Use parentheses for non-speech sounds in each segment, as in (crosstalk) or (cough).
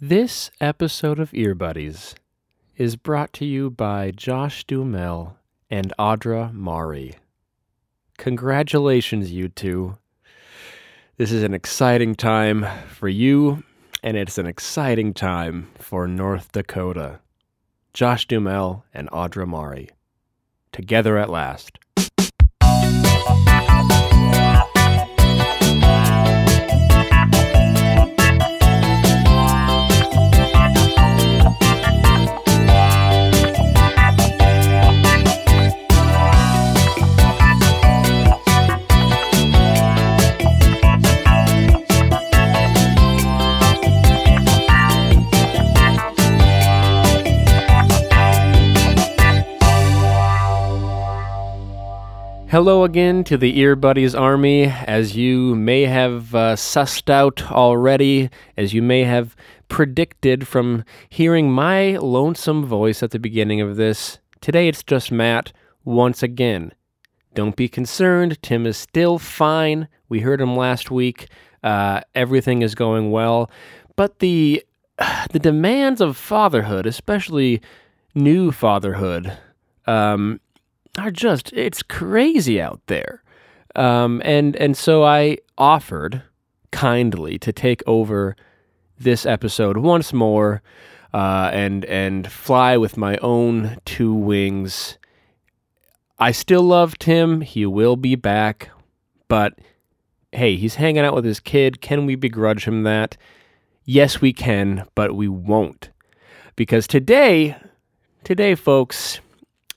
This episode of Ear Buddies is brought to you by Josh Duhamel and Audra Mari. Congratulations, you two. This is an exciting time for you, and it's an exciting time for North Dakota. Josh Duhamel and Audra Mari. Together at last. Hello again to the Ear Buddies Army. As you may have uh, sussed out already, as you may have predicted from hearing my lonesome voice at the beginning of this, today it's just Mat once again. Don't be concerned, Tim is still fine. We heard him last week. Uh, everything is going well. But the, (sighs) the demands of fatherhood, especially new fatherhood, um, are just it's crazy out there. Um, and and so I offered kindly to take over this episode once more uh, and and fly with my own two wings. I still love Tim. He will be back, but hey, he's hanging out with his kid. Can we begrudge him that? Yes, we can, but we won't. Because today, today, folks,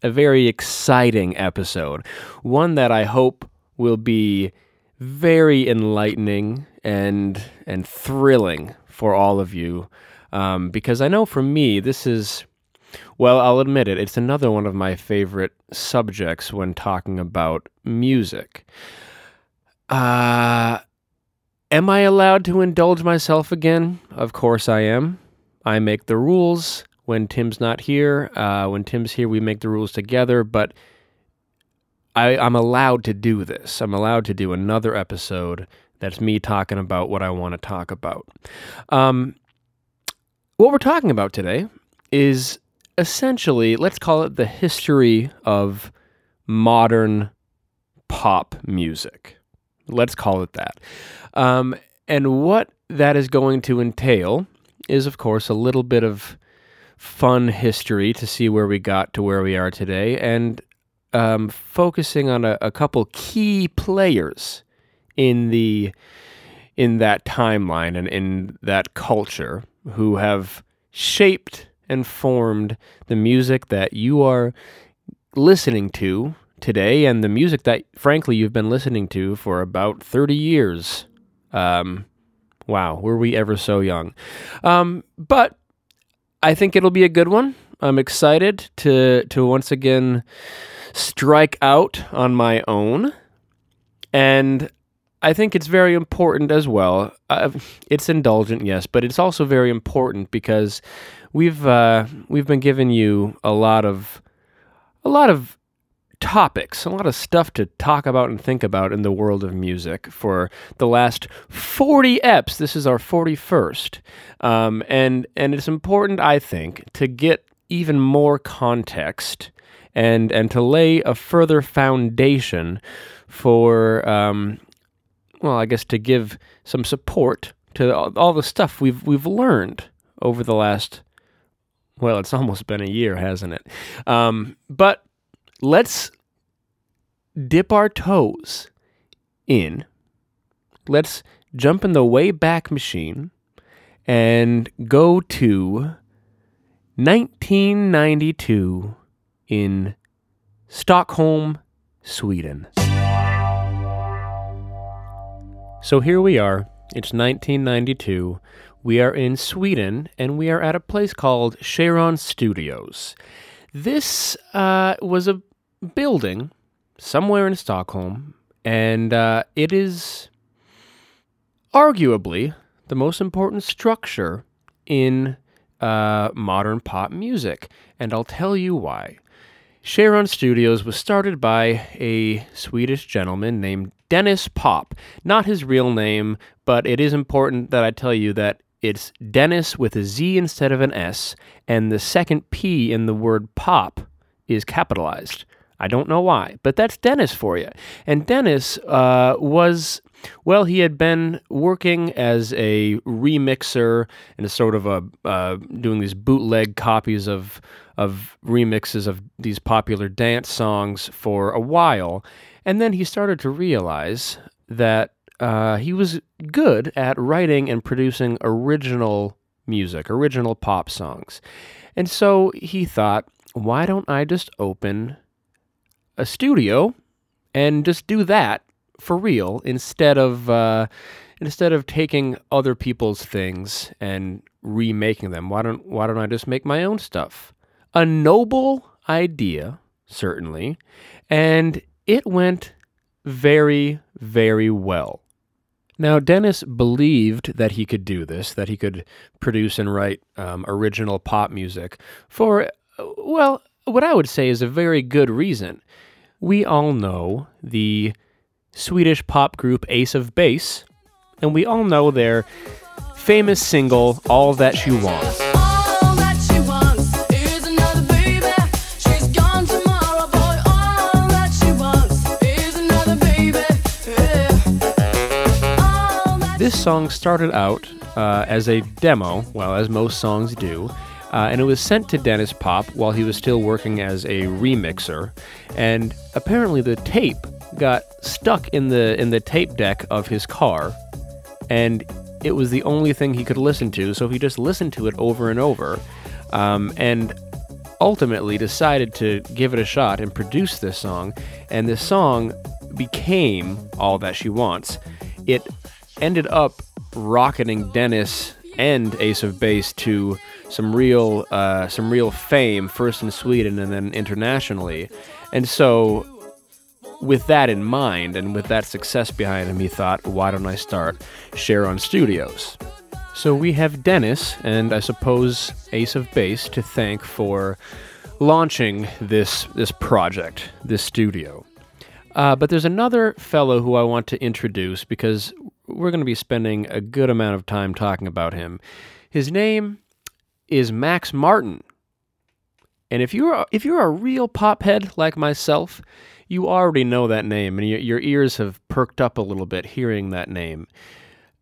a very exciting episode. One that I hope will be very enlightening and and thrilling for all of you. Um, because I know for me, this is, well, I'll admit it, it's another one of my favorite subjects when talking about music. Uh, am I allowed to indulge myself again? Of course I am. I make the rules when Tim's not here. Uh, when Tim's here, we make the rules together, but I, I'm allowed to do this. I'm allowed to do another episode that's me talking about what I want to talk about. Um, what we're talking about today is essentially, let's call it the history of modern pop music. Let's call it that. Um, and what that is going to entail is, of course, a little bit of fun history to see where we got to where we are today and um, focusing on a, a, couple key players in the in that timeline and in that culture who have shaped and formed the music that you are listening to today and the music that frankly you've been listening to for about 30 years. Um, wow were we ever so young? Um, but I think it'll be a good one. I'm excited to to once again strike out on my own, and I think it's very important as well. Uh, it's indulgent, yes, but it's also very important because we've uh, we've been giving you a lot of a lot of topics, a lot of stuff to talk about and think about in the world of music for the last 40 eps. This is our 41st. Um, and, and it's important, I think, to get even more context and, and to lay a further foundation for, um, well, I guess to give some support to all, all the stuff we've, we've learned over the last well, it's almost been a year, hasn't it? Um, but let's dip our toes in. Let's jump in the way back machine and go to 1992 in Stockholm, Sweden. So here we are. It's 1992. We are in Sweden and we are at a place called Cheiron Studios. This uh, was a building somewhere in Stockholm, and uh, it is arguably the most important structure in uh, modern pop music, and I'll tell you why. Cheiron Studios was started by a Swedish gentleman named Denniz PoP. Not his real name, but it is important that I tell you that it's Dennis with a Z instead of an S, and the second P in the word pop is capitalized. I don't know why, but that's Denniz for you. And Denniz uh, was, well, he had been working as a remixer and a sort of a uh, doing these bootleg copies of of remixes of these popular dance songs for a while, and then he started to realize that uh, he was good at writing and producing original music, original pop songs. And so he thought, why don't I just open a studio and just do that for real instead of uh, instead of taking other people's things and remaking them? Why don't why don't I just make my own stuff? A noble idea, certainly, and it went very, very well. Now, Denniz believed that he could do this, that he could produce and write um, original pop music for, well, what I would say is a very good reason. We all know the Swedish pop group Ace of Base, and we all know their famous single, All That She Wants. All that she wants is another baby. She's gone tomorrow, boy. All that she wants is another baby. Yeah. All that This song started out uh, as a demo, well, as most songs do, uh, and it was sent to Denniz PoP while he was still working as a remixer. And apparently, the tape got stuck in the in the tape deck of his car, and it was the only thing he could listen to. So he just listened to it over and over, um, and ultimately decided to give it a shot and produce this song. And this song became all that she wants. It ended up rocketing Dennis and Ace of Base to some real uh, some real fame, first in Sweden and then internationally. And so, with that in mind and with that success behind him, he thought, why don't I start Cheiron Studios? So we have Denniz and I suppose Ace of Base to thank for launching this this project, this studio. Uh, but there's another fellow who I want to introduce because we're going to be spending a good amount of time talking about him. His name is Max Martin. And if you're if you're a real pop head like myself, you already know that name, and your, ears have perked up a little bit hearing that name.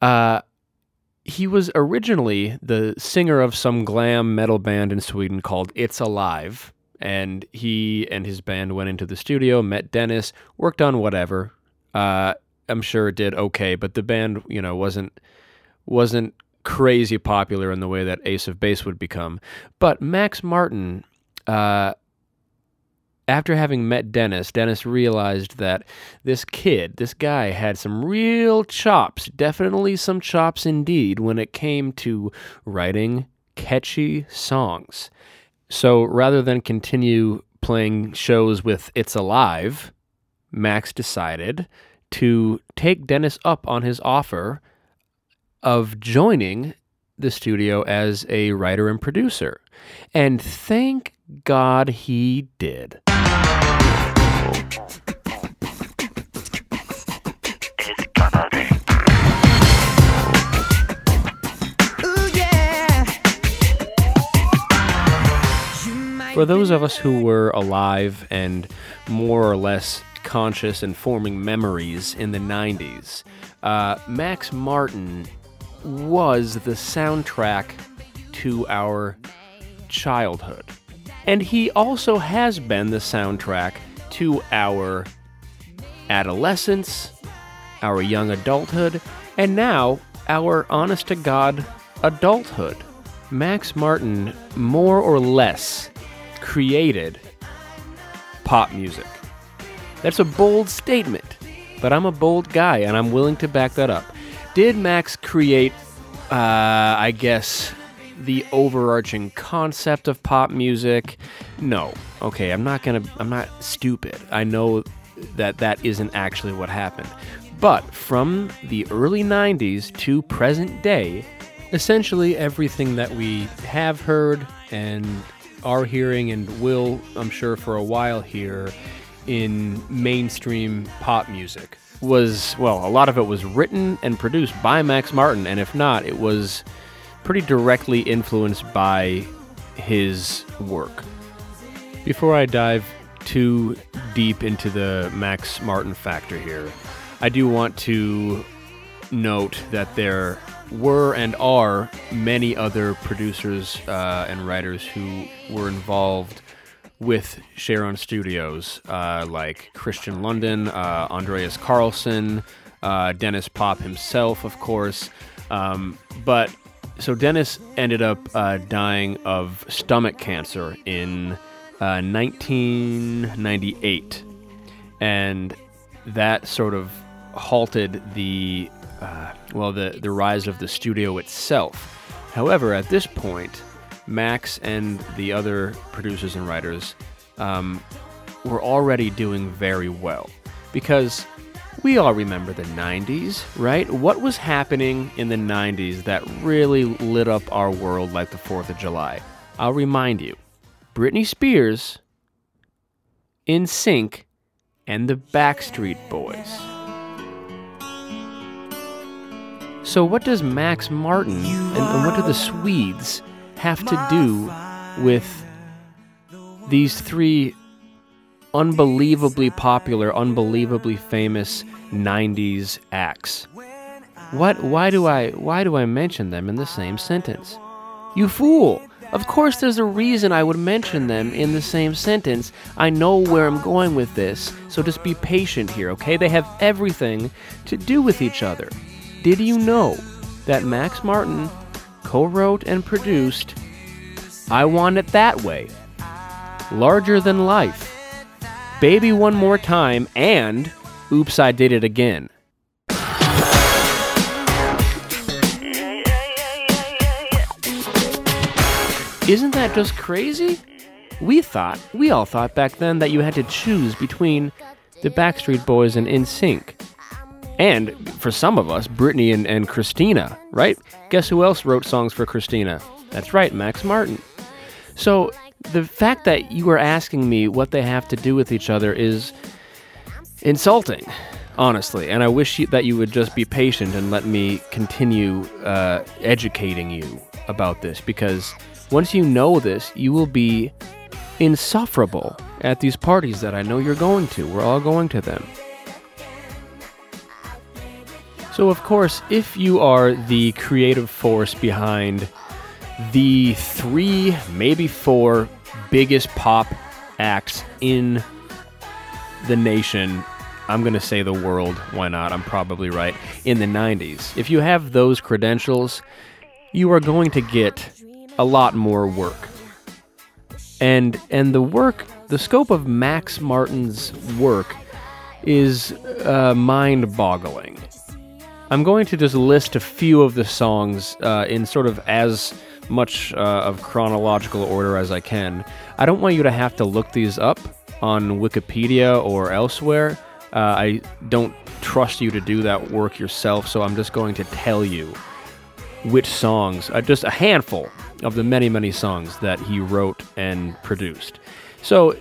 Uh, he was originally the singer of some glam metal band in Sweden called It's Alive, and he and his band went into the studio, met Denniz, worked on whatever. Uh, I'm sure it did okay, but the band, you know, wasn't wasn't crazy popular in the way that Ace of Base would become. But Max Martin, uh, after having met Denniz, Denniz realized that this kid, this guy, had some real chops, definitely some chops indeed, when it came to writing catchy songs. So rather than continue playing shows with It's Alive, Max decided to take Denniz up on his offer of joining the studio as a writer and producer. And thank God he did. For those of us who were alive and more or less conscious and forming memories in the 90s, uh, Max Martin was the soundtrack to our childhood. And he also has been the soundtrack to our adolescence, our young adulthood, and now our honest to God adulthood. Max Martin more or less created pop music. That's a bold statement, but I'm a bold guy and I'm willing to back that up. Did Max create, uh, I guess, the overarching concept of pop music? No. Okay, I'm not gonna, I'm not stupid. I know that that isn't actually what happened. But from the early 90s to present day, essentially everything that we have heard and are hearing and will, I'm sure, for a while hear in mainstream pop music was, well, a lot of it was written and produced by Max Martin, and if not, it was pretty directly influenced by his work. Before I dive too deep into the Max Martin factor here, I do want to note that there were and are many other producers uh, and writers who were involved with Cheiron Studios, uh, like Kristian Lundin, uh, Andreas Carlsson, uh, Denniz PoP himself, of course. Um, but so Denniz ended up uh, dying of stomach cancer in uh, 1998, and that sort of halted the uh, well the the rise of the studio itself. However, at this point, Max and the other producers and writers um, were already doing very well because we all remember the 90s, right? What was happening in the 90s that really lit up our world like the 4th of July? I'll remind you Britney Spears, NSYNC, and the Backstreet Boys. So, what does Max Martin and, and what do the Swedes have to do with these three unbelievably popular, unbelievably famous 90s acts? What why do I why do I mention them in the same sentence? You fool. Of course there's a reason I would mention them in the same sentence. I know where I'm going with this, so just be patient here, okay? They have everything to do with each other. Did you know that Max Martin co-wrote and produced I Want It That Way, Larger Than Life, Baby One More Time, and Oops, I Did It Again. Isn't that just crazy? We thought, we all thought back then that you had to choose between the Backstreet Boys and NSYNC. And for some of us, Britney and, and Christina, right? Guess who else wrote songs for Christina? That's right, Max Martin. So the fact that you are asking me what they have to do with each other is insulting, honestly. And I wish you, that you would just be patient and let me continue uh, educating you about this because once you know this, you will be insufferable at these parties that I know you're going to. We're all going to them. So, of course, if you are the creative force behind the three, maybe four biggest pop acts in the nation, I'm going to say the world, why not? I'm probably right, in the 90s. If you have those credentials, you are going to get a lot more work. And and the work, the scope of Max Martin's work is uh, mind-boggling. I'm going to just list a few of the songs uh, in sort of as much uh, of chronological order as I can. I don't want you to have to look these up on Wikipedia or elsewhere. Uh, I don't trust you to do that work yourself, so I'm just going to tell you which songs, uh, just a handful of the many, many songs that he wrote and produced. So,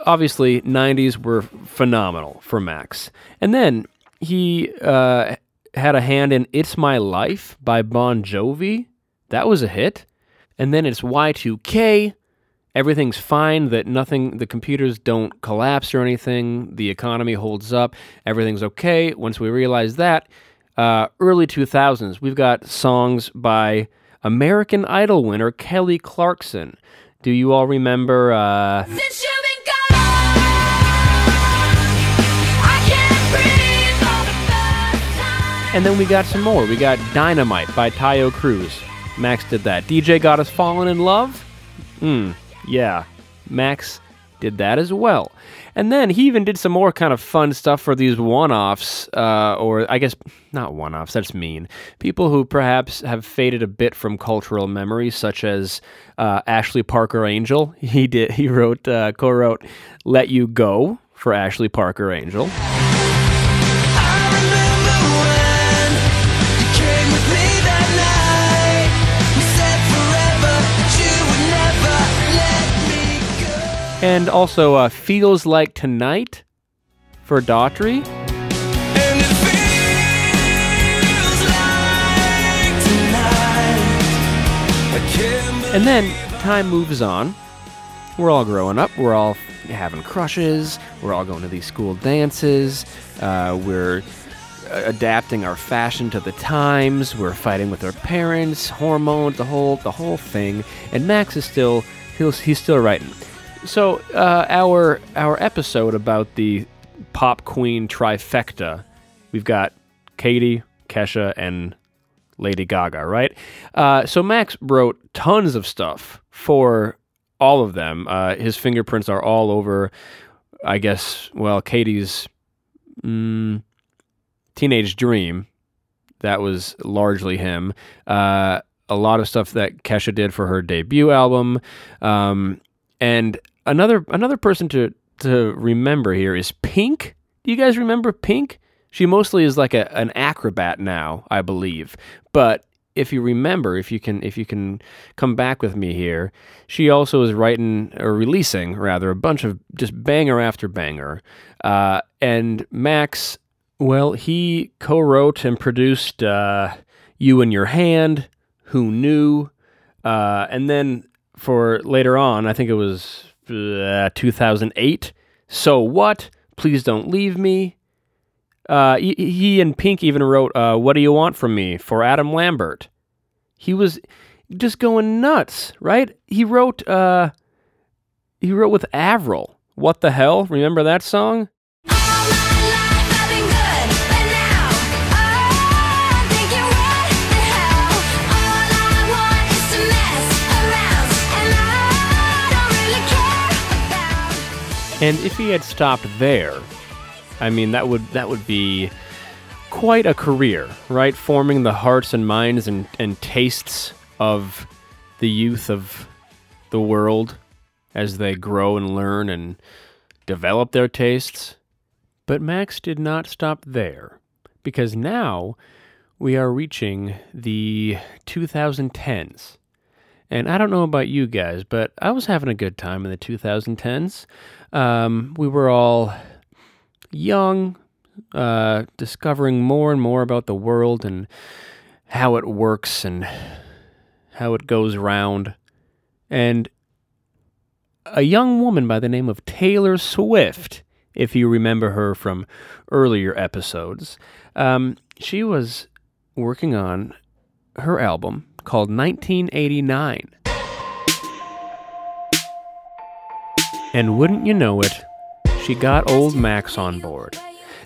obviously, 90s were phenomenal for Max. And then he uh, had a hand in It's My Life by Bon Jovi. That was a hit. And then it's Y2K. Everything's fine, that nothing, the computers don't collapse or anything. The economy holds up. Everything's okay. Once we realize that, uh, early 2000s, we've got songs by American Idol winner Kelly Clarkson. Do you all remember? Uh, and then we got some more. We got Dynamite by Taio Cruz. Max did that. DJ got us falling in love. Hmm. Yeah. Max did that as well. And then he even did some more kind of fun stuff for these one offs, uh, or I guess not one offs, that's mean. People who perhaps have faded a bit from cultural memory, such as uh, Ashley Parker Angel. (laughs) He did. He wrote, uh, co-wrote "Let You Go" for Ashley Parker Angel. And also uh, "Feels Like Tonight" for Daughtry. And then time moves on. We're all growing up. We're all having crushes. We're all going to these school dances. Uh, we're uh, adapting our fashion to the times. We're fighting with our parents, hormones, the whole the whole thing. And Max is still he's, he's still writing. So uh, our our episode about the pop queen trifecta, we've got Katy, Kesha, and Lady Gaga, right? Uh, so Max wrote tons of stuff for all of them. Uh, his fingerprints are all over. I guess. Well, Katy's. Mm, Teenage Dream, that was largely him. Uh, a lot of stuff that Kesha did for her debut album, um, and another another person to to remember here is Pink. Do you guys remember Pink? She mostly is like a, an acrobat now, I believe. But if you remember, if you can if you can come back with me here, she also is writing or releasing rather a bunch of just banger after banger. Uh, and Max well, he co wrote and produced uh, You and Your Hand, Who Knew? Uh, and then for later on, I think it was uh, 2008, So What? Please Don't Leave Me. Uh, he, he and Pink even wrote uh, What Do You Want From Me for Adam Lambert. He was just going nuts, right? He wrote, uh, he wrote with Avril. What the hell? Remember that song? And if he had stopped there, I mean that would that would be quite a career, right? Forming the hearts and minds and, and tastes of the youth of the world as they grow and learn and develop their tastes. But Max did not stop there, because now we are reaching the 2010s. And I don't know about you guys, but I was having a good time in the 2010s. Um, we were all young, uh, discovering more and more about the world and how it works and how it goes round. And a young woman by the name of Taylor Swift, if you remember her from earlier episodes, um, she was working on her album called 1989. And wouldn't you know it, she got old Max on board.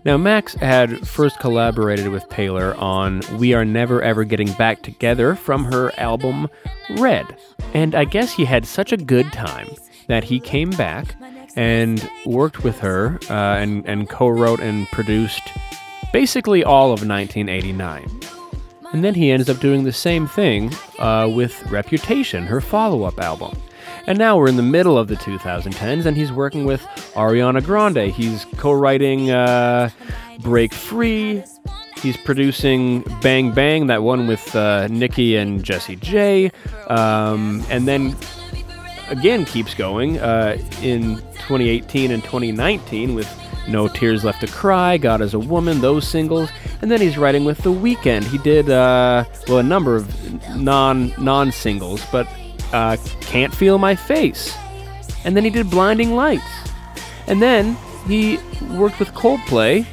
Now, Max had first collaborated with Taylor on We Are Never Ever Getting Back Together from her album Red. And I guess he had such a good time that he came back and worked with her uh, and, and co wrote and produced basically all of 1989. And then he ends up doing the same thing uh, with Reputation, her follow up album. And now we're in the middle of the 2010s, and he's working with Ariana Grande. He's co writing uh, Break Free. He's producing Bang Bang, that one with uh, Nicki and Jessie J. Um, and then again keeps going uh, in 2018 and 2019 with No Tears Left to Cry, God is a Woman, those singles, and then he's writing with The Weeknd. He did uh, well a number of non non singles, but uh, Can't Feel My Face, and then he did Blinding Lights, and then he worked with Coldplay,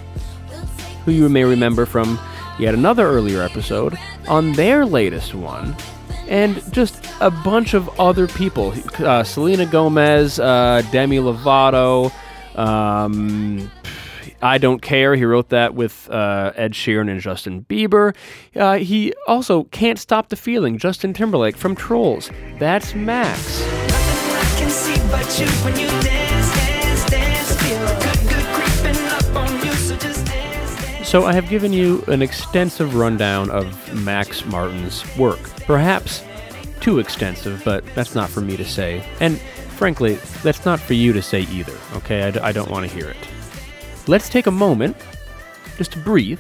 who you may remember from yet another earlier episode, on their latest one and just a bunch of other people. Uh, Selena Gomez, uh, Demi Lovato, um, I Don't Care. He wrote that with uh, Ed Sheeran and Justin Bieber. Uh, he also Can't Stop the Feeling, Justin Timberlake from Trolls. That's Max. So I have given you an extensive rundown of Max Martin's work. Perhaps too extensive, but that's not for me to say. And frankly, that's not for you to say either, okay? I, d- I don't want to hear it. Let's take a moment just to breathe.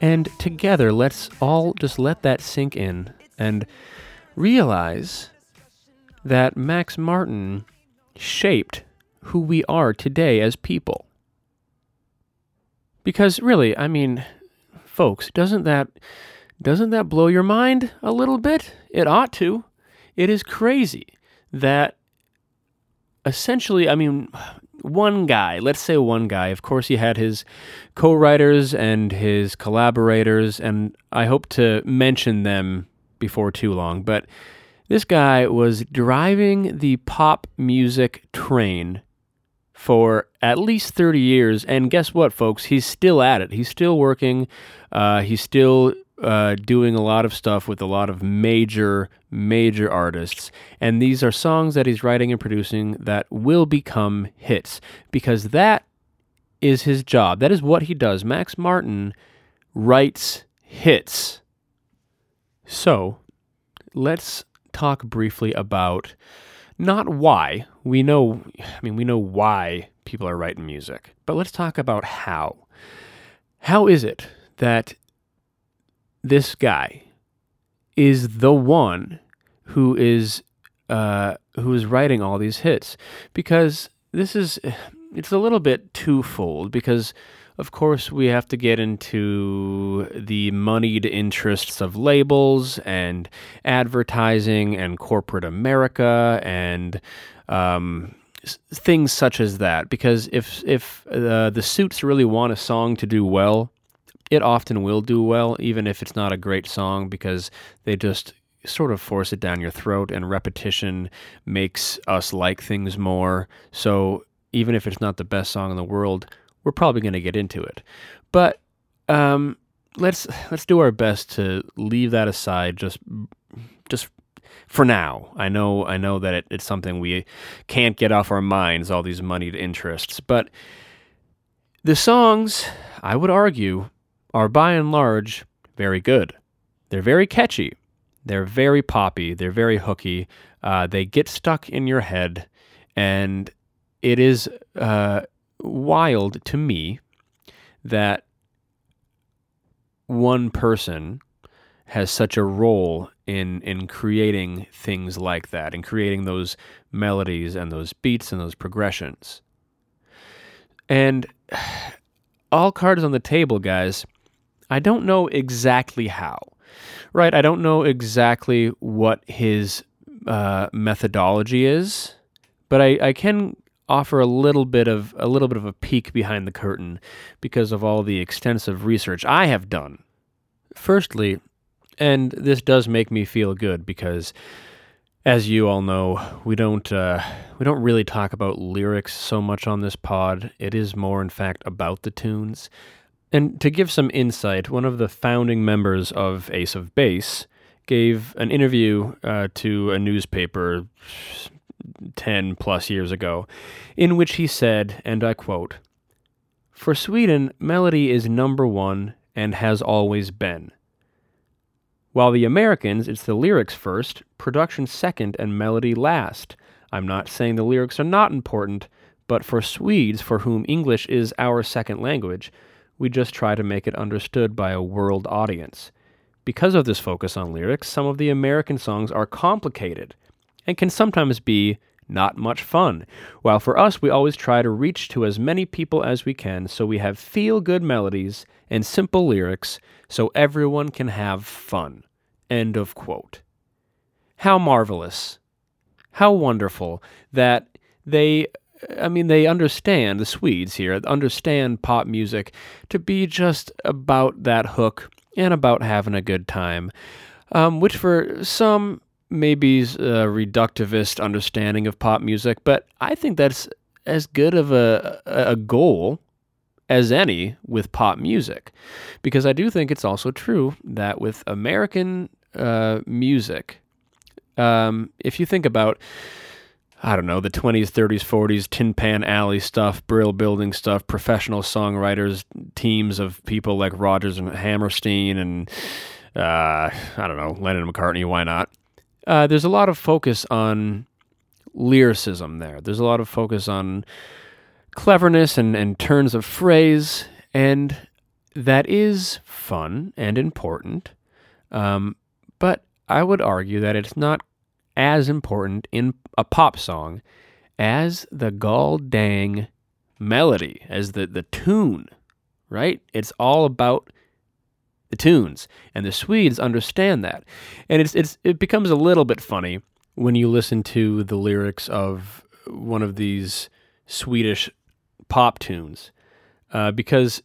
And together, let's all just let that sink in and realize that Max Martin shaped who we are today as people. Because really, I mean, folks, doesn't that Doesn't that blow your mind a little bit? It ought to. It is crazy that essentially, I mean, one guy, let's say one guy, of course, he had his co writers and his collaborators, and I hope to mention them before too long, but this guy was driving the pop music train for at least 30 years. And guess what, folks? He's still at it. He's still working. Uh, he's still uh, doing a lot of stuff with a lot of major, major artists. And these are songs that he's writing and producing that will become hits because that is his job. That is what he does. Max Martin writes hits. So let's talk briefly about not why. We know, I mean, we know why people are writing music, but let's talk about how. How is it that this guy is the one who is uh, who is writing all these hits? Because this is it's a little bit twofold. Because of course we have to get into the moneyed interests of labels and advertising and corporate America and um, things such as that. Because if if uh, the suits really want a song to do well, it often will do well, even if it's not a great song, because they just sort of force it down your throat, and repetition makes us like things more. So even if it's not the best song in the world, we're probably going to get into it. But um, let's let's do our best to leave that aside. Just just for now. I know I know that it, it's something we can't get off our minds. All these moneyed interests, but the songs, I would argue, are by and large very good. They're very catchy. They're very poppy. They're very hooky. Uh, they get stuck in your head, and it is uh, wild to me that one person has such a role in in creating things like that, in creating those melodies and those beats and those progressions. And (sighs) all cards on the table, guys. I don't know exactly how, right? I don't know exactly what his uh, methodology is, but I, I can offer a little bit of a little bit of a peek behind the curtain because of all the extensive research I have done. Firstly, and this does make me feel good because as you all know, we don't uh, we don't really talk about lyrics so much on this pod. It is more, in fact, about the tunes. And to give some insight, one of the founding members of Ace of Base gave an interview uh, to a newspaper 10 plus years ago, in which he said, and I quote, For Sweden, melody is number one and has always been. While the Americans, it's the lyrics first, production second, and melody last. I'm not saying the lyrics are not important, but for Swedes, for whom English is our second language, we just try to make it understood by a world audience. Because of this focus on lyrics, some of the American songs are complicated and can sometimes be not much fun. While for us, we always try to reach to as many people as we can, so we have feel good melodies and simple lyrics so everyone can have fun. End of quote. How marvelous. How wonderful that they, I mean, they understand, the Swedes here, understand pop music to be just about that hook and about having a good time, um, which for some maybe is a reductivist understanding of pop music, but I think that's as good of a, a goal as any with pop music. Because I do think it's also true that with American uh, music, um, if you think about, I don't know, the 20s, 30s, 40s, Tin Pan Alley stuff, Brill Building stuff, professional songwriters, teams of people like Rodgers and Hammerstein and, uh, I don't know, Lennon and McCartney, why not? Uh, there's a lot of focus on lyricism there. There's a lot of focus on cleverness and, and turns of phrase, and that is fun and important. Um, but I would argue that it's not as important in a pop song as the gall dang melody, as the, the tune, right? It's all about the tunes, and the Swedes understand that. And it's it's it becomes a little bit funny when you listen to the lyrics of one of these Swedish pop tunes, uh, because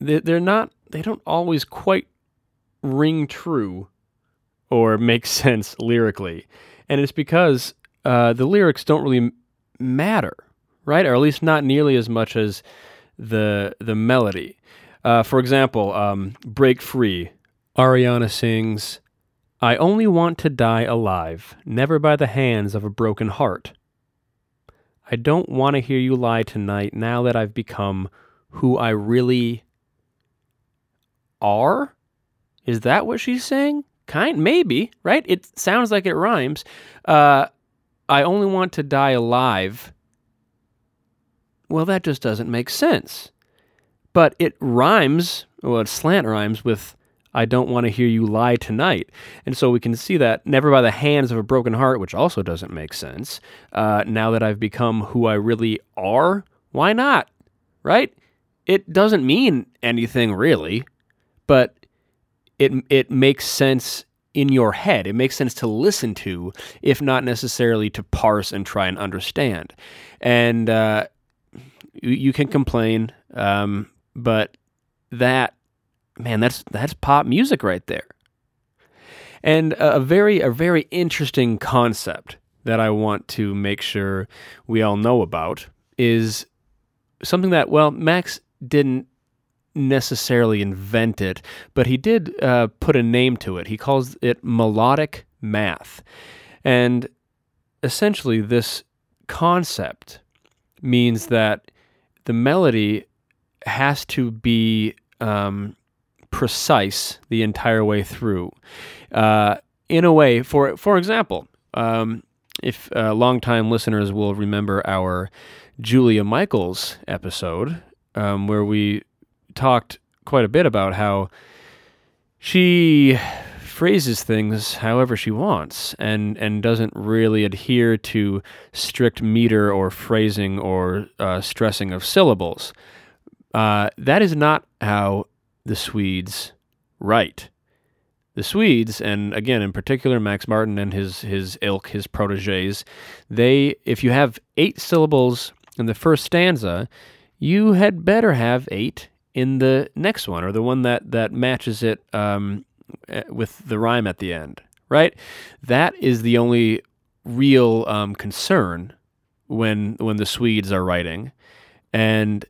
they- they're not they don't always quite ring true or make (laughs) sense lyrically, and it's because uh, the lyrics don't really matter, right? Or at least not nearly as much as the the melody. Uh, for example, um, "Break Free," Ariana sings, "I only want to die alive, never by the hands of a broken heart." I don't want to hear you lie tonight now that I've become who I really are. Is that what she's saying? Kind, maybe, right? It sounds like it rhymes. Uh, I only want to die alive. Well, that just doesn't make sense. But it rhymes, well, it slant rhymes with I don't want to hear you lie tonight. And so we can see that never by the hands of a broken heart, which also doesn't make sense. Uh, now that I've become who I really are, why not? Right? It doesn't mean anything really, but it it makes sense in your head. It makes sense to listen to, if not necessarily to parse and try and understand. And uh, you, can complain, um, but that man, that's that's pop music right there. And a very a very interesting concept that I want to make sure we all know about is something that well Max didn't necessarily invent it, but he did uh, put a name to it. He calls it melodic math, and essentially this concept means that the melody has to be um, precise the entire way through. Uh, in a way, for for example, um, if uh, longtime listeners will remember our Julia Michaels episode, um, where we talked quite a bit about how she phrases things however she wants and and doesn't really adhere to strict meter or phrasing or uh, stressing of syllables. Uh, that is not how the Swedes write. The Swedes, and again in particular Max Martin and his his ilk, his proteges, they if you have eight syllables in the first stanza, you had better have eight in the next one or the one that that matches it um, eh, with the rhyme at the end. Right? That is the only real um, concern when when the Swedes are writing, and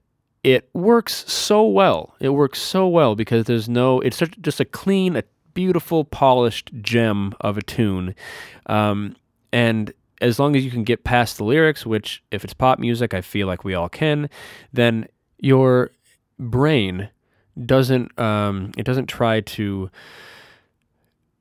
it works so well. It works so well because there's no. It's such, just a clean, a beautiful, polished gem of a tune, um, and as long as you can get past the lyrics, which if it's pop music, I feel like we all can, then your brain doesn't um, it doesn't try to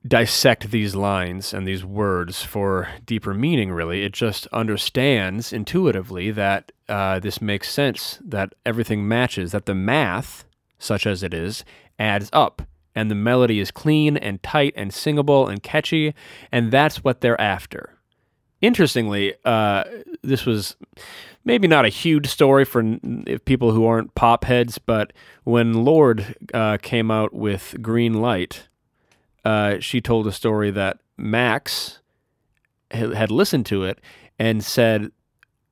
dissect these lines and these words for deeper meaning really. It just understands intuitively that uh, this makes sense that everything matches that the math such as it is adds up and the melody is clean and tight and singable and catchy and that's what they're after interestingly, uh, this was maybe not a huge story for n- people who aren't pop heads, but when Lorde uh, came out with Green Light, uh, she told a story that Max ha- had listened to it and said,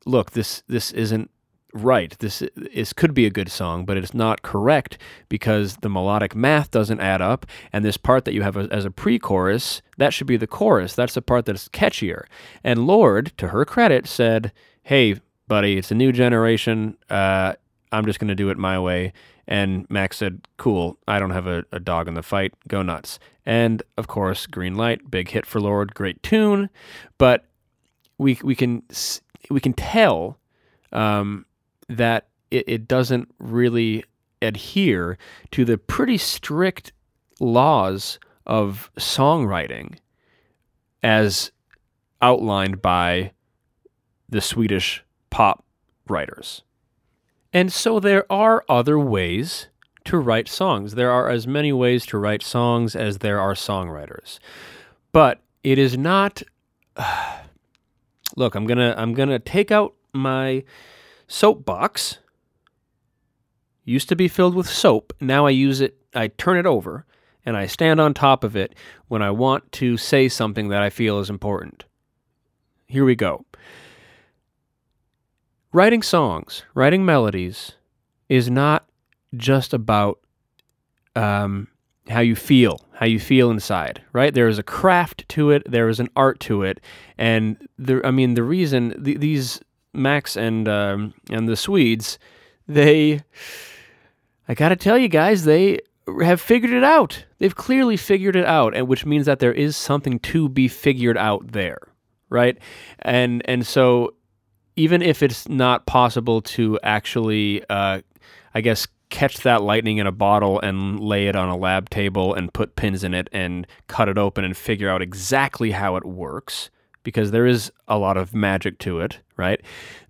"Look, this this isn't." Right, this is could be a good song, but it's not correct because the melodic math doesn't add up, and this part that you have as a pre-chorus that should be the chorus. That's the part that's catchier. And Lorde, to her credit, said, "Hey, buddy, it's a new generation. Uh, I'm just to do it my way." And Max said, "Cool. I don't have a, a dog in the fight. Go nuts." And of course, Green Light, big hit for Lorde, great tune, but we we can we can tell um, that it, it doesn't really adhere to the pretty strict laws of songwriting as outlined by the Swedish pop writers. And so there are other ways to write songs. There are as many ways to write songs as there are songwriters. But it is not (sighs) Look, I'm going to I'm going to take out my soapbox. Used to be filled with soap, now I use it I turn it over and I stand on top of it when I want to say something that I feel is important. Here we go. Writing songs, writing melodies is not just about um, how you feel, how you feel inside, right? There is a craft to it, there is an art to it, and I mean the reason th- these Max and um, and the Swedes, they, I gotta tell you guys, they have figured it out. They've clearly figured it out, and which means that there is something to be figured out there, right? And and so even if it's not possible to actually, uh, I guess, catch that lightning in a bottle and lay it on a lab table and put pins in it and cut it open and figure out exactly how it works, because there is a lot of magic to it, right?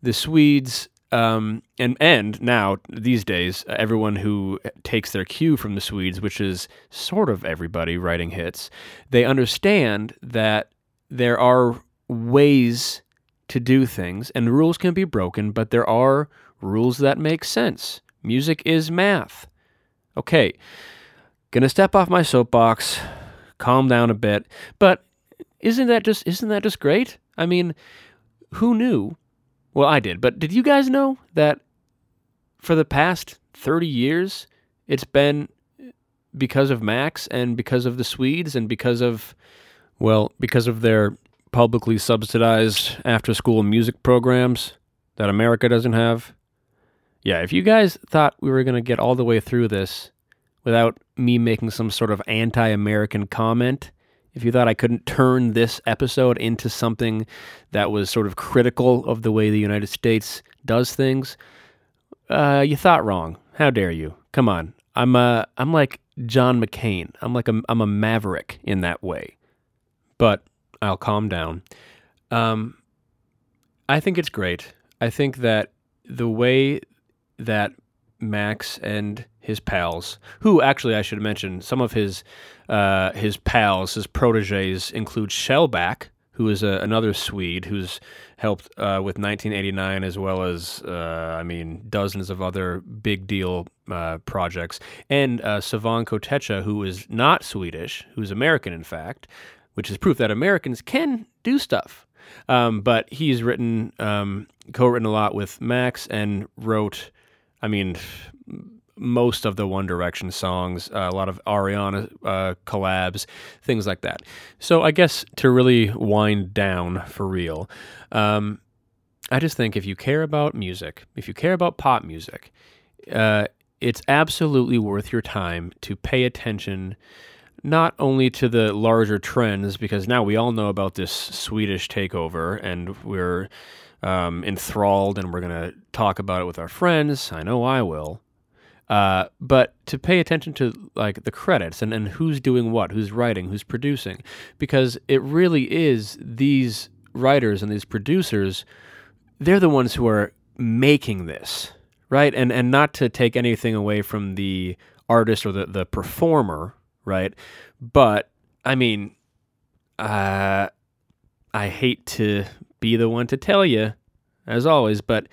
The Swedes. Um, and and now these days, everyone who takes their cue from the Swedes, which is sort of everybody writing hits, they understand that there are ways to do things, and rules can be broken, but there are rules that make sense. Music is math. Okay, gonna step off my soapbox, calm down a bit, but isn't that just isn't that just great? I mean, who knew? Well, I did, but did you guys know that for the past 30 years it's been because of Max and because of the Swedes and because of well, because of their publicly subsidized after school music programs that America doesn't have. Yeah, if you guys thought we were going to get all the way through this without me making some sort of anti American comment, if you thought I couldn't turn this episode into something that was sort of critical of the way the United States does things, uh, you thought wrong. How dare you? Come on. I'm uh, I'm like John McCain. I'm like a, I'm a maverick in that way. But I'll calm down. Um, I think it's great. I think that the way that Max and his pals, who actually I should mention, some of his uh, his pals, his proteges include Shellback, who is a, another Swede who's helped uh, with 1989 as well as uh, I mean dozens of other big deal uh, projects, and uh, Savan Kotecha, who is not Swedish, who's American in fact, which is proof that Americans can do stuff. Um, but he's written, um, co-written a lot with Max and wrote, I mean, most of the One Direction songs, uh, a lot of Ariana uh, collabs, things like that. So I guess to really wind down for real, um, I just think if you care about music, if you care about pop music, uh, it's absolutely worth your time to pay attention not only to the larger trends, because now we all know about this Swedish takeover and we're um, enthralled and we're going to talk about it with our friends. I know I will. Uh, but to pay attention to like the credits and, and who's doing what, who's writing, who's producing, because it really is these writers and these producers, they're the ones who are making this, right? And and not to take anything away from the artist or the, the performer, right? But I mean, uh, I hate to be the one to tell you, as always, but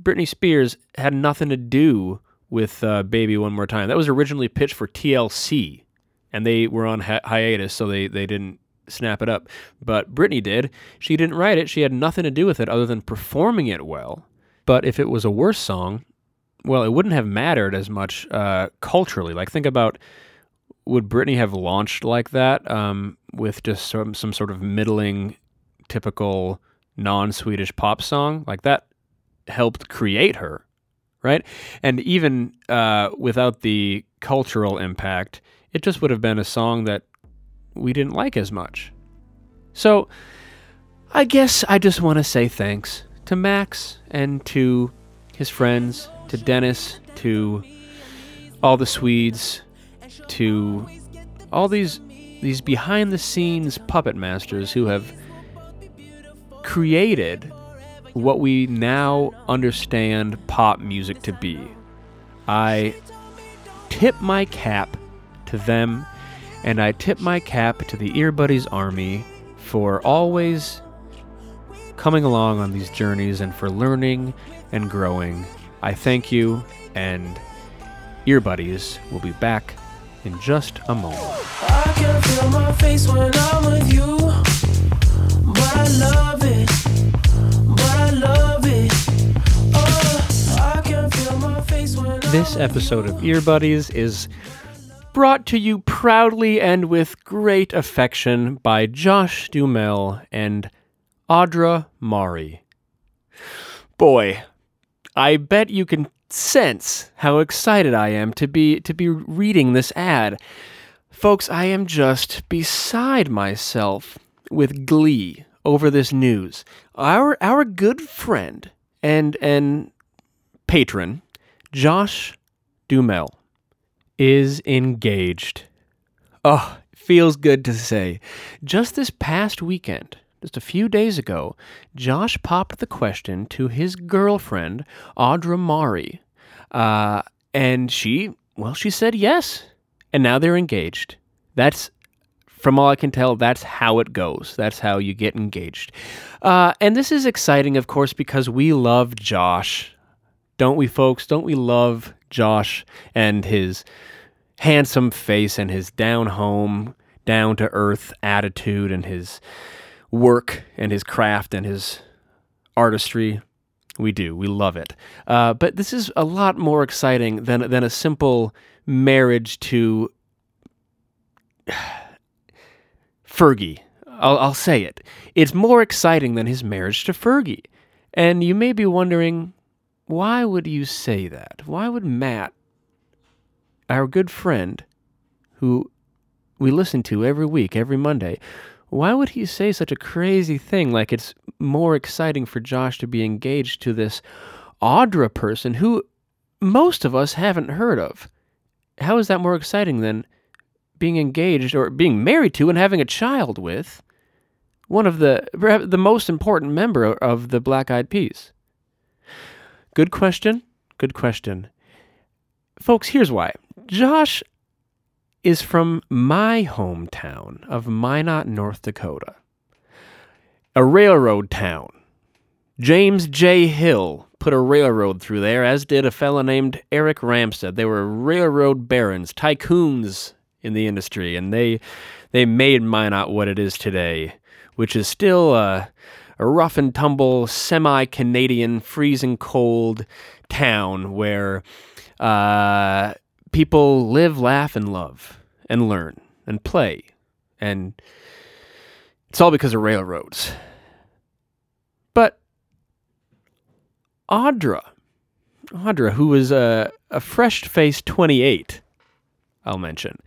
Britney Spears had nothing to do with uh, Baby One More Time. That was originally pitched for TLC, and they were on hi- hiatus, so they, they didn't snap it up. But Britney did. She didn't write it, she had nothing to do with it other than performing it well. But if it was a worse song, well, it wouldn't have mattered as much uh, culturally. Like, think about would Britney have launched like that um, with just some, some sort of middling, typical non Swedish pop song? Like, that helped create her, right? And even uh, without the cultural impact, it just would have been a song that we didn't like as much. So, I guess I just want to say thanks to Max and to his friends, to Denniz, to all the Swedes, to all these these behind the scenes puppet masters who have created what we now understand pop music to be. I tip my cap to them and I tip my cap to the Earbuddies Army for always coming along on these journeys and for learning and growing. I thank you, and Earbuddies will be back in just a moment. This episode of Ear Buddies is brought to you proudly and with great affection by Josh Duhamel and Audra Mari. Boy, I bet you can sense how excited I am to be to be reading this ad. Folks, I am just beside myself with glee over this news. Our our good friend and and patron, Josh Duhamel, is engaged. Oh, feels good to say. Just this past weekend, just a few days ago, Josh popped the question to his girlfriend, Audra Mari. Uh, and she, well, she said yes. And now they're engaged. That's, from all I can tell, that's how it goes. That's how you get engaged. Uh, and this is exciting, of course, because we love Josh. Don't we, folks? Don't we love Josh and his handsome face and his down home, down to earth attitude and his work and his craft and his artistry? We do. We love it. Uh, but this is a lot more exciting than than a simple marriage to (sighs) Fergie. I'll, I'll say it. It's more exciting than his marriage to Fergie. And you may be wondering, why would you say that? Why would Mat, our good friend, who we listen to every week, every Monday, why would he say such a crazy thing like it's more exciting for Josh to be engaged to this Audra person who most of us haven't heard of? How is that more exciting than being engaged or being married to and having a child with one of the the most important member of the Black Eyed Peas? Good question. Good question. Folks, here's why. Josh is from my hometown of Minot, North Dakota. A railroad town. James J. Hill put a railroad through there, as did a fellow named Eric Ramstead. They were railroad barons, tycoons in the industry, and they they made Minot what it is today, which is still a, a rough and tumble, semi-Canadian, freezing cold town where uh, people live, laugh, and love, and learn, and play, and it's all because of railroads. But Audra, Audra, who was a, a fresh-faced 28, I'll mention,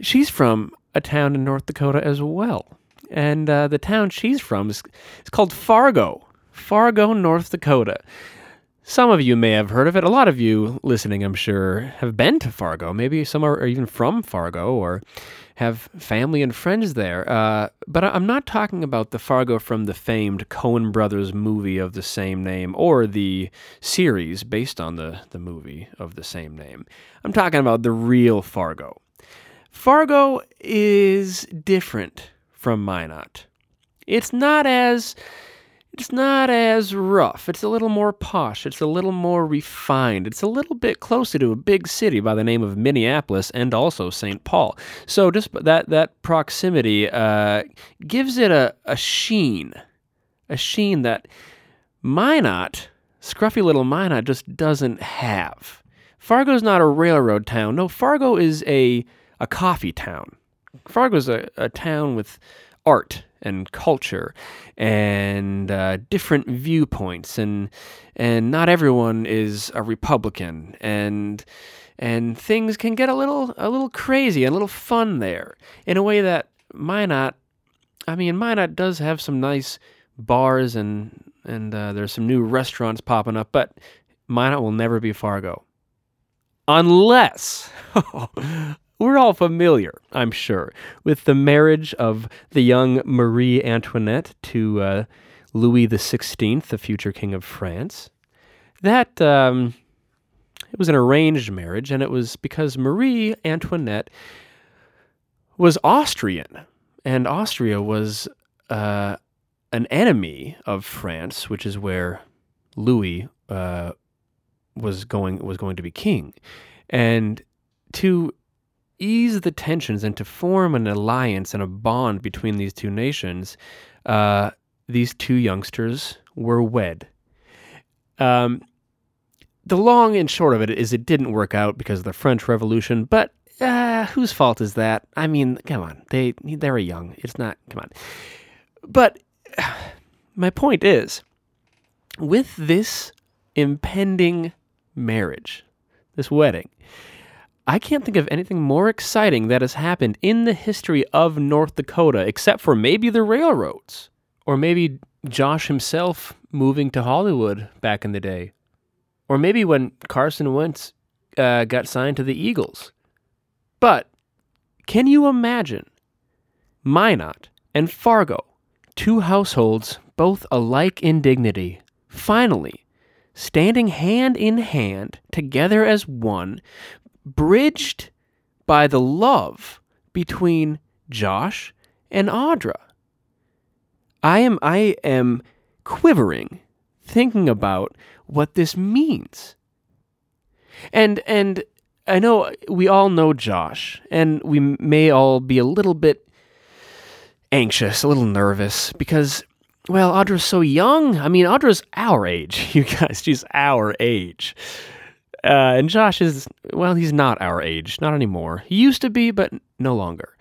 she's from a town in North Dakota as well. And uh, the town she's from is, is called Fargo, Fargo, North Dakota. Some of you may have heard of it. A lot of you listening, I'm sure, have been to Fargo. Maybe some are even from Fargo or have family and friends there. Uh, but I'm not talking about the Fargo from the famed Coen Brothers movie of the same name or the series based on the, the movie of the same name. I'm talking about the real Fargo. Fargo is different from Minot. It's not as it's not as rough. It's a little more posh. It's a little more refined. It's a little bit closer to a big city by the name of Minneapolis and also St. Paul. So just that that proximity uh, gives it a, a sheen, a sheen that Minot, scruffy little Minot, just doesn't have. Fargo's not a railroad town. No, Fargo is a a coffee town. Fargo's a, a town with art and culture and uh, different viewpoints and and not everyone is a Republican and and things can get a little a little crazy and a little fun there in a way that Minot I mean Minot does have some nice bars and and uh, there's some new restaurants popping up but Minot will never be Fargo unless (laughs) we're all familiar, I'm sure, with the marriage of the young Marie Antoinette to uh, Louis XVI, the future king of France. That um, it was an arranged marriage, and it was because Marie Antoinette was Austrian, and Austria was uh, an enemy of France, which is where Louis uh, was going was going to be king, and to ease the tensions and to form an alliance and a bond between these two nations, uh, these two youngsters were wed. Um, the long and short of it is it didn't work out because of the French Revolution, but uh, whose fault is that? I mean, come on, they they were young. It's not. Come on, but (sighs) my point is, with this impending marriage, this wedding, I can't think of anything more exciting that has happened in the history of North Dakota, except for maybe the railroads, or maybe Josh himself moving to Hollywood back in the day, or maybe when Carson Wentz uh, got signed to the Eagles. But can you imagine Minot and Fargo, two households both alike in dignity, finally standing hand in hand together as one, bridged by the love between Josh and Audra? I am I am quivering thinking about what this means. And and I know we all know Josh and we may all be a little bit anxious, a little nervous because well, Audra's so young. I mean, Audra's our age, (laughs) you guys. She's our age. Uh, and Josh is, well, he's not our age, not anymore. He used to be, but no longer.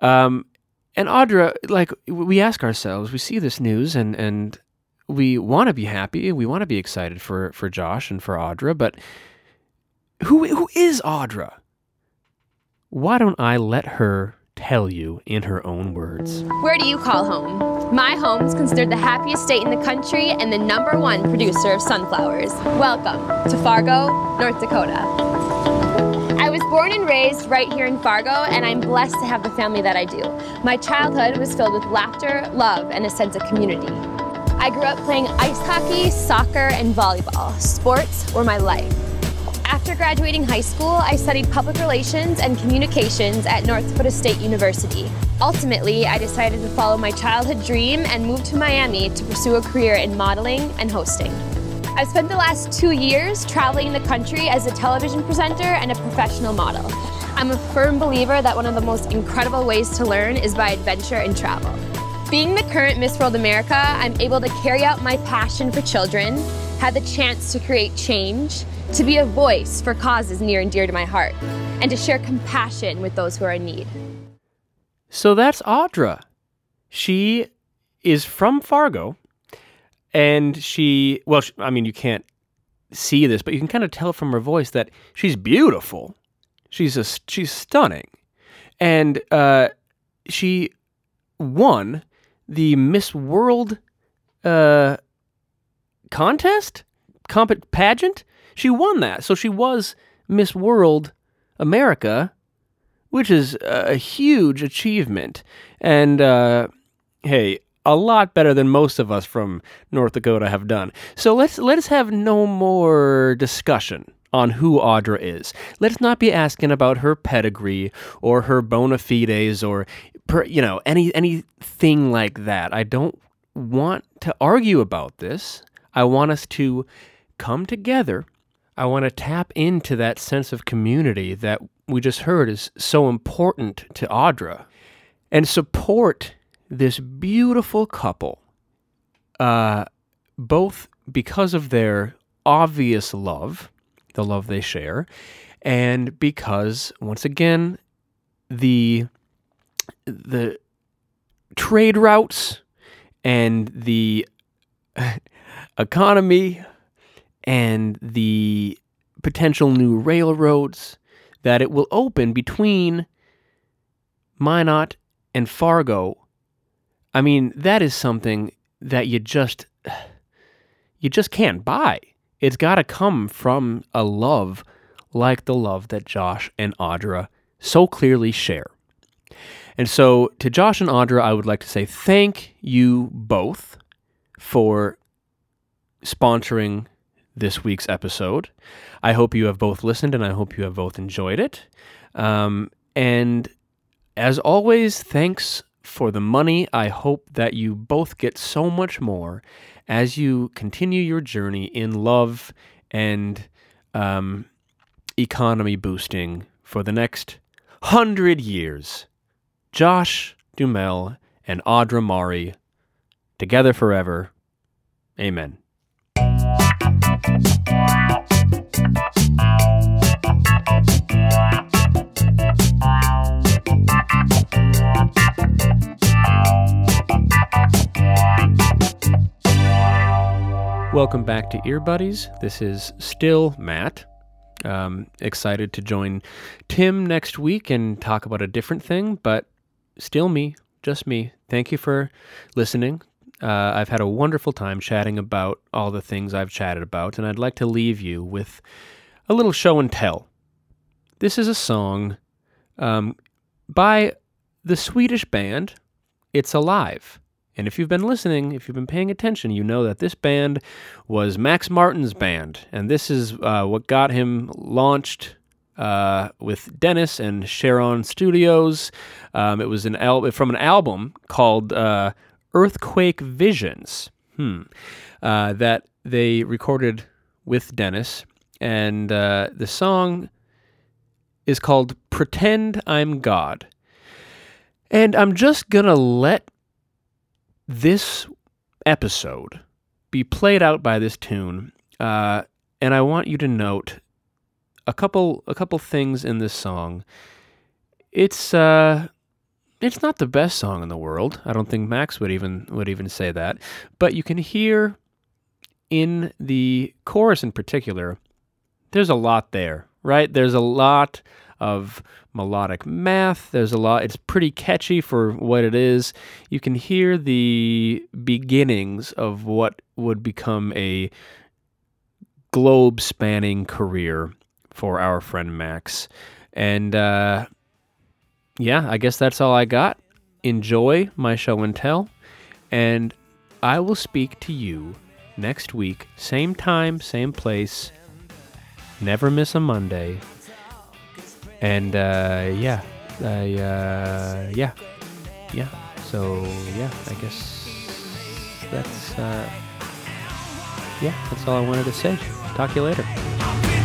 Um, and Audra, like, we ask ourselves, we see this news and, and we want to be happy. We want to be excited for, for Josh and for Audra, but who, who is Audra? Why don't I let her tell you in her own words? Where do you call home? My home is considered the happiest state in the country and the number one producer of sunflowers. Welcome to Fargo, North Dakota. I was born and raised right here in Fargo, and I'm blessed to have the family that I do. My childhood was filled with laughter, love, and a sense of community. I grew up playing ice hockey, soccer, and volleyball. Sports were my life. After graduating high school, I studied public relations and communications at North Dakota State University. Ultimately, I decided to follow my childhood dream and move to Miami to pursue a career in modeling and hosting. I've spent the last two years traveling the country as a television presenter and a professional model. I'm a firm believer that one of the most incredible ways to learn is by adventure and travel. Being the current Miss World America, I'm able to carry out my passion for children, have the chance to create change, to be a voice for causes near and dear to my heart, and to share compassion with those who are in need. So that's Audra. She is from Fargo, and she, well, sh I mean, you can't see this, but you can kind of tell from her voice that she's beautiful. She's a, she's stunning, and uh, she won the Miss World uh, contest, comp- pageant. She won that, so she was Miss World America, which is a huge achievement. And uh, hey, a lot better than most of us from North Dakota have done. So let's let's have no more discussion on who Audra is. Let's not be asking about her pedigree or her bona fides or per, you know any anything like that. I don't want to argue about this. I want us to come together. I want to tap into that sense of community that we just heard is so important to Audra and support this beautiful couple, uh, both because of their obvious love, the love they share, and because, once again, the the trade routes and the (laughs) economy and the potential new railroads that it will open between Minot and Fargo. I mean, that is something that you just (sighs) you just can't buy. It's got to come from a love like the love that Josh and Audra so clearly share. And so, to Josh and Audra, I would like to say thank you both for sponsoring this week's episode. I hope you have both listened and I hope you have both enjoyed it. Um, and as always, thanks for the money. I hope that you both get so much more as you continue your journey in love and um, economy boosting for the next hundred years. Josh Duhamel and Audra Mari together forever. Amen. Welcome back to Ear Buddies. This is still Mat. Um, excited to join Tim next week and talk about a different thing, but still me, just me. Thank you for listening. Uh, I've had a wonderful time chatting about all the things I've chatted about, and I'd like to leave you with a little show and tell. This is a song um, by the Swedish band It's Alive. And if you've been listening, if you've been paying attention, you know that this band was Max Martin's band. And this is uh, what got him launched uh, with Denniz and Cheiron Studios. Um, it was an al- from an album called uh, Earthquake Visions hmm, uh, that they recorded with Denniz. And uh, the song is called Pretend I'm God. And I'm just going to let this episode be played out by this tune, uh, and I want you to note a couple a couple things in this song. It's uh, it's not the best song in the world. I don't think Max would even would even say that, but you can hear in the chorus in particular. There's a lot there, right? There's a lot of melodic math. There's a lot, it's pretty catchy for what it is. You can hear the beginnings of what would become a globe spanning career for our friend Max. And uh, yeah, I guess that's all I got. Enjoy my show and tell. And I will speak to you next week, same time, same place. Never miss a Monday. And uh, yeah, I, uh, yeah, yeah. So yeah, I guess that's uh, yeah, that's all I wanted to say. Talk to you later.